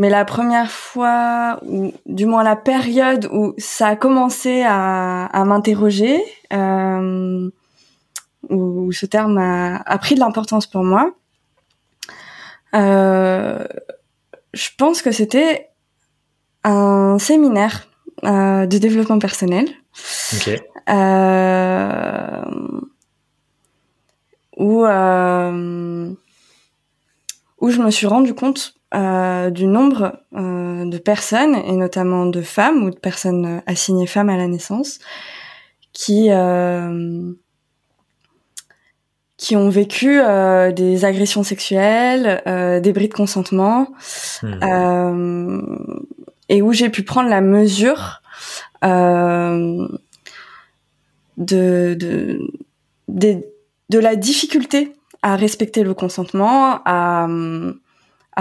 mais la première fois, ou du moins la période où ça a commencé à, à m'interroger, euh, où, ce terme a, a pris de l'importance pour moi, euh, je pense que c'était un séminaire euh, de développement personnel. Okay. Euh, où, euh, où je me suis rendu compte euh, du nombre euh, de personnes, et notamment de femmes ou de personnes assignées femmes à la naissance, qui, euh, qui ont vécu euh, des agressions sexuelles, euh, des bris de consentement, mmh. et où j'ai pu prendre la mesure de, de, de, de la difficulté à respecter le consentement, à à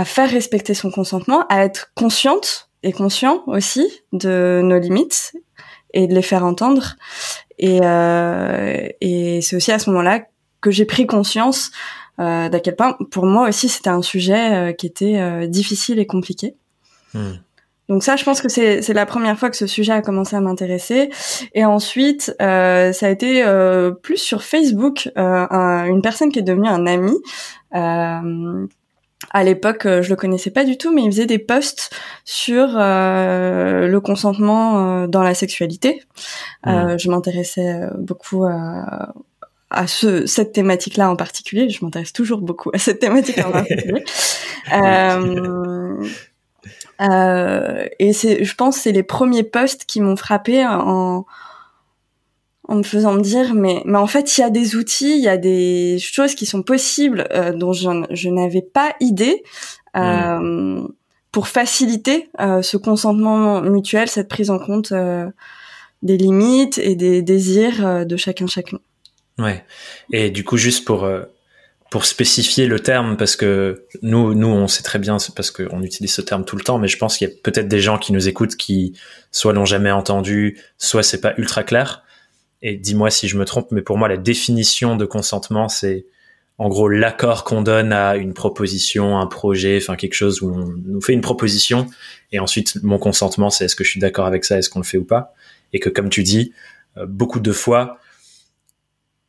faire respecter son consentement, à être consciente et conscient aussi de nos limites et de les faire entendre. Et, euh, et c'est aussi à ce moment-là que j'ai pris conscience euh, d'à quel point, pour moi aussi, c'était un sujet euh, qui était euh, difficile et compliqué. Hmm. Donc ça, je pense que c'est la première fois que ce sujet a commencé à m'intéresser. Et ensuite, euh, ça a été euh, plus sur Facebook, un, une personne qui est devenue un ami à l'époque, euh, je le connaissais pas du tout, mais il faisait des posts sur euh, le consentement euh, dans la sexualité. Euh, je m'intéressais beaucoup à, à ce, cette thématique-là en particulier. Je m'intéresse toujours beaucoup à cette thématique en particulier. et c'est, je pense, c'est les premiers posts qui m'ont frappé en en me faisant me dire mais mais en fait il y a des outils, il y a des choses qui sont possibles euh, dont je, je n'avais pas idée euh, pour faciliter euh, ce consentement mutuel, cette prise en compte euh, des limites et des désirs euh, de chacun chacun. Ouais. Et du coup juste pour pour spécifier le terme parce que nous nous on sait très bien parce qu'on utilise ce terme tout le temps mais je pense qu'il y a peut-être des gens qui nous écoutent qui soit l'ont jamais entendu soit c'est pas ultra clair et dis-moi si je me trompe, mais pour moi, la définition de consentement, c'est en gros l'accord qu'on donne à une proposition, un projet, enfin quelque chose où on nous fait une proposition, et ensuite mon consentement, c'est est-ce que je suis d'accord avec ça, est-ce qu'on le fait ou pas, et que comme tu dis, euh, beaucoup de fois,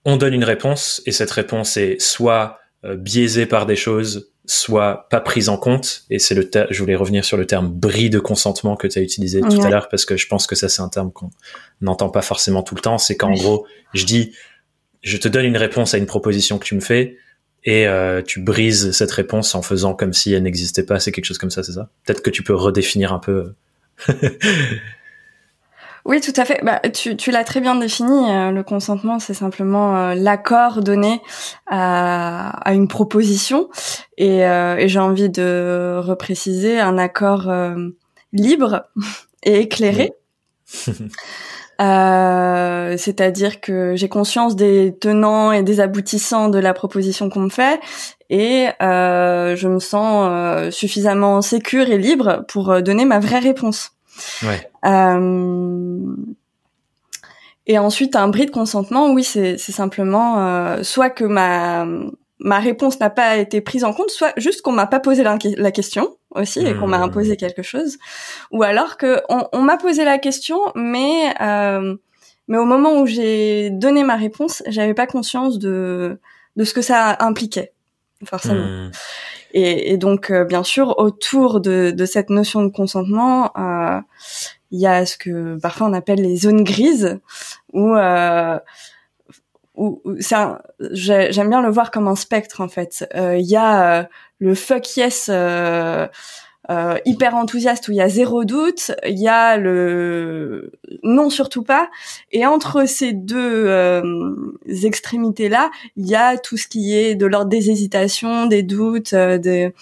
on donne une réponse, et cette réponse est soit euh, biaisée par des choses, soit pas prise en compte. Et c'est le je voulais revenir sur le terme bris de consentement que tu as utilisé tout à l'heure parce que je pense que ça c'est un terme qu'on n'entend pas forcément tout le temps. C'est qu'en gros, je dis, je te donne une réponse à une proposition que tu me fais et euh, tu brises cette réponse en faisant comme si elle n'existait pas. C'est quelque chose comme ça, c'est ça? Peut-être que tu peux redéfinir un peu. Oui, tout à fait. Bah, tu, tu l'as très bien défini. Euh, le consentement, c'est simplement euh, l'accord donné à, à, une proposition. Et, euh, et j'ai envie de repréciser un accord libre et éclairé. c'est-à-dire que j'ai conscience des tenants et des aboutissants de la proposition qu'on me fait et je me sens suffisamment sécure et libre pour donner ma vraie réponse. Ouais. Euh, et ensuite, un bris de consentement, oui, c'est simplement euh, soit que ma ma réponse n'a pas été prise en compte, soit juste qu'on m'a pas posé la, question aussi et qu'on m'a mmh. imposé quelque chose, ou alors que on, on m'a posé la question, mais euh, mais au moment où j'ai donné ma réponse, j'avais pas conscience de de ce que ça impliquait forcément. Mmh. Et, et donc, euh, bien sûr, autour de, de, cette notion de consentement, euh, il y a ce que parfois on appelle les zones grises, où, euh, où, j'aime bien le voir comme un spectre en fait. Euh, il y a le fuck yes euh, hyper enthousiaste où il y a zéro doute, il y a le non surtout pas, et entre ces deux euh, extrémités là, il y a tout ce qui est de l'ordre des hésitations, des doutes, euh, de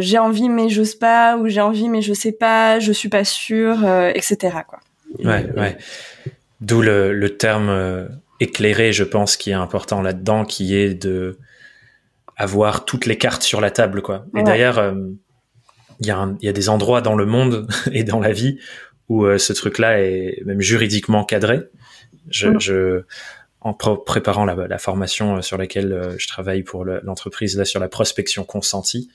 j'ai envie mais j'ose pas ou j'ai envie mais je sais pas, je suis pas sûre, etc. quoi. Ouais. D'où le, le terme éclairé, je pense, qui est important là-dedans, qui est de avoir toutes les cartes sur la table, quoi. Et d'ailleurs, euh, il y, a y a des endroits dans le monde et dans la vie où euh, ce truc-là est même juridiquement cadré. Je, mm. je en préparant la, formation sur laquelle je travaille pour l'entreprise là sur la prospection consentie,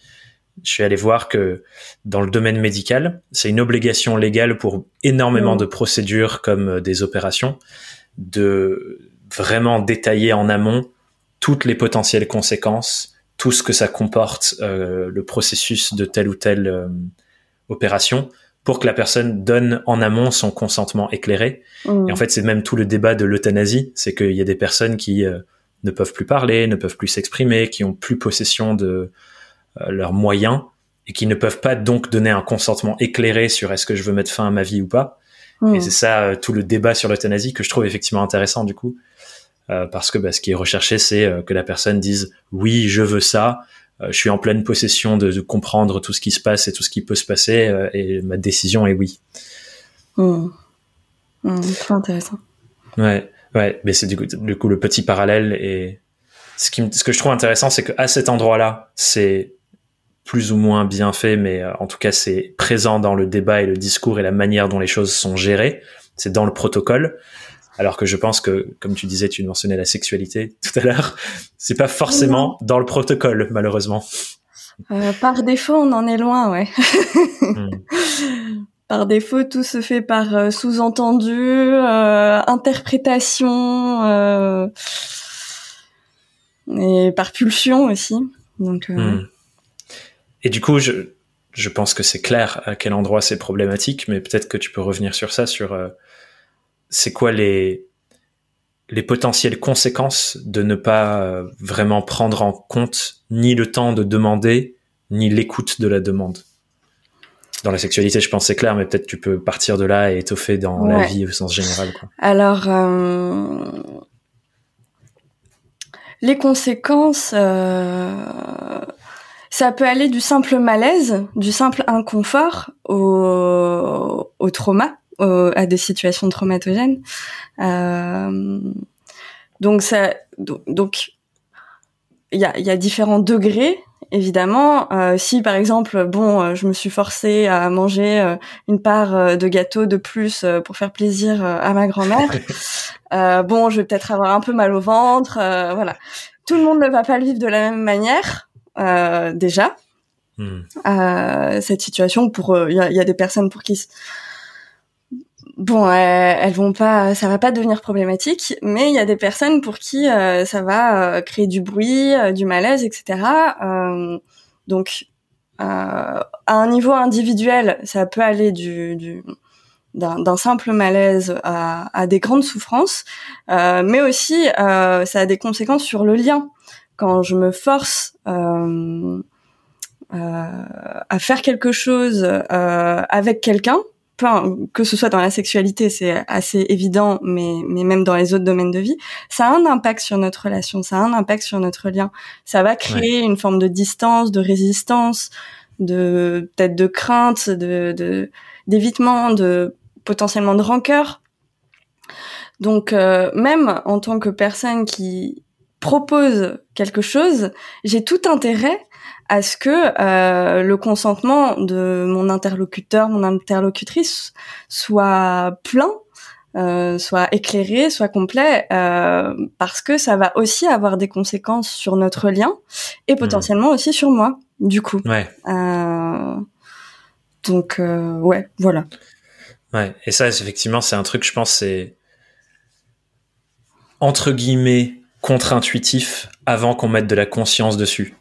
je suis allé voir que dans le domaine médical, c'est une obligation légale pour énormément mmh. de procédures comme des opérations de vraiment détailler en amont toutes les potentielles conséquences, tout ce que ça comporte, euh, le processus de telle ou telle euh, opération, pour que la personne donne en amont son consentement éclairé. Mmh. Et en fait, c'est même tout le débat de l'euthanasie, c'est qu'il y a des personnes qui euh, ne peuvent plus parler, ne peuvent plus s'exprimer, qui ont plus possession de leurs moyens et qui ne peuvent pas donc donner un consentement éclairé sur est-ce que je veux mettre fin à ma vie ou pas. Et mmh. c'est ça tout le débat sur l'euthanasie que je trouve effectivement intéressant du coup. Euh, parce que bah, ce qui est recherché, c'est euh, que la personne dise oui, je veux ça, euh, je suis en pleine possession de, de, comprendre tout ce qui se passe et tout ce qui peut se passer, et ma décision est oui. Mmh. Mmh, très intéressant. Ouais, ouais, mais c'est du coup, du coup le petit parallèle et ce, qui, ce que je trouve intéressant, c'est qu'à cet endroit-là, c'est plus ou moins bien fait, mais en tout cas, c'est présent dans le débat et le discours et la manière dont les choses sont gérées. C'est dans le protocole. Alors que je pense que, comme tu disais, tu mentionnais la sexualité tout à l'heure, c'est pas forcément dans le protocole, malheureusement. Euh, par défaut, on en est loin, ouais. Hmm. Par défaut, tout se fait par euh, sous-entendu, euh, interprétation euh, et par pulsion aussi. Donc. Hmm. Et du coup, je, je pense que c'est clair à quel endroit c'est problématique, mais peut-être que tu peux revenir sur ça, sur c'est quoi les les potentielles conséquences de ne pas euh, vraiment prendre en compte ni le temps de demander ni l'écoute de la demande? Dans la sexualité, je pense c'est clair, mais peut-être tu peux partir de là et étoffer dans la vie au sens général. Alors, euh, les conséquences, euh, ça peut aller du simple malaise, du simple inconfort au, au trauma à des situations traumatogènes. Euh, donc ça, donc il y a, y a différents degrés évidemment. Euh, si par exemple, bon, euh, je me suis forcée à manger euh, une part de gâteau de plus pour faire plaisir à ma grand-mère, bon, je vais peut-être avoir un peu mal au ventre, voilà. Tout le monde ne va pas le vivre de la même manière, déjà. Hmm. cette situation, pour il y a, y, a, des personnes pour qui bon, elles, vont pas, ça va pas devenir problématique, mais il y a des personnes pour qui euh, ça va euh, créer du bruit, euh, du malaise, etc. donc, à un niveau individuel, ça peut aller du, d'un simple malaise à, des grandes souffrances, mais aussi ça a des conséquences sur le lien. Quand je me force à faire quelque chose avec quelqu'un, que ce soit dans la sexualité, c'est assez évident, mais, mais même dans les autres domaines de vie, ça a un impact sur notre relation, ça a un impact sur notre lien. Ça va créer une forme de distance, de résistance, de peut-être de crainte, de d'évitement, de, potentiellement de rancœur. Donc euh, même en tant que personne qui propose quelque chose, j'ai tout intérêt à ce que euh, le consentement de mon interlocuteur, mon interlocutrice soit plein, euh, soit éclairé, soit complet, euh, parce que ça va aussi avoir des conséquences sur notre lien et potentiellement aussi sur moi, du coup. Ouais. donc ouais, voilà. Ouais, et ça effectivement c'est un truc, je pense, c'est entre guillemets contre-intuitif avant qu'on mette de la conscience dessus.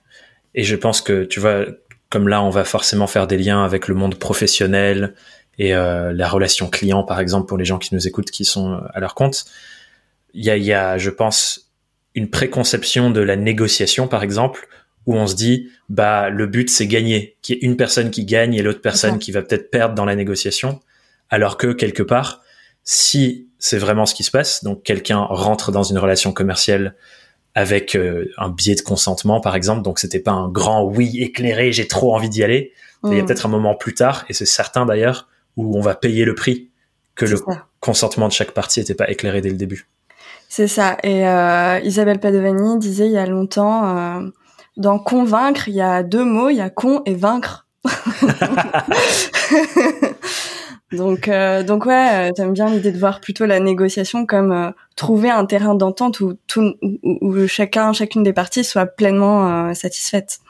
Et je pense que, tu vois, comme là, on va forcément faire des liens avec le monde professionnel et euh, la relation client, par exemple, pour les gens qui nous écoutent, qui sont euh, à leur compte. Il y a, y a, je pense, une préconception de la négociation, par exemple, où on se dit, bah, le but, c'est gagner, qu'il y ait une personne qui gagne et l'autre personne qui va peut-être perdre dans la négociation. Alors que, quelque part, si c'est vraiment ce qui se passe, donc quelqu'un rentre dans une relation commerciale avec euh, un biais de consentement par exemple. Donc c'était pas un grand oui éclairé j'ai trop envie d'y aller. Il y a mm. peut-être un moment plus tard et c'est certain d'ailleurs où on va payer le prix que le consentement de chaque partie n'était pas éclairé dès le début. C'est ça. Et euh, Isabelle Padovani disait il y a longtemps euh, dans convaincre il y a deux mots il y a con et vaincre Donc, euh, donc ouais, euh, j'aime bien l'idée de voir plutôt la négociation comme euh, trouver un terrain d'entente où, chacun, chacune des parties soit pleinement satisfaite.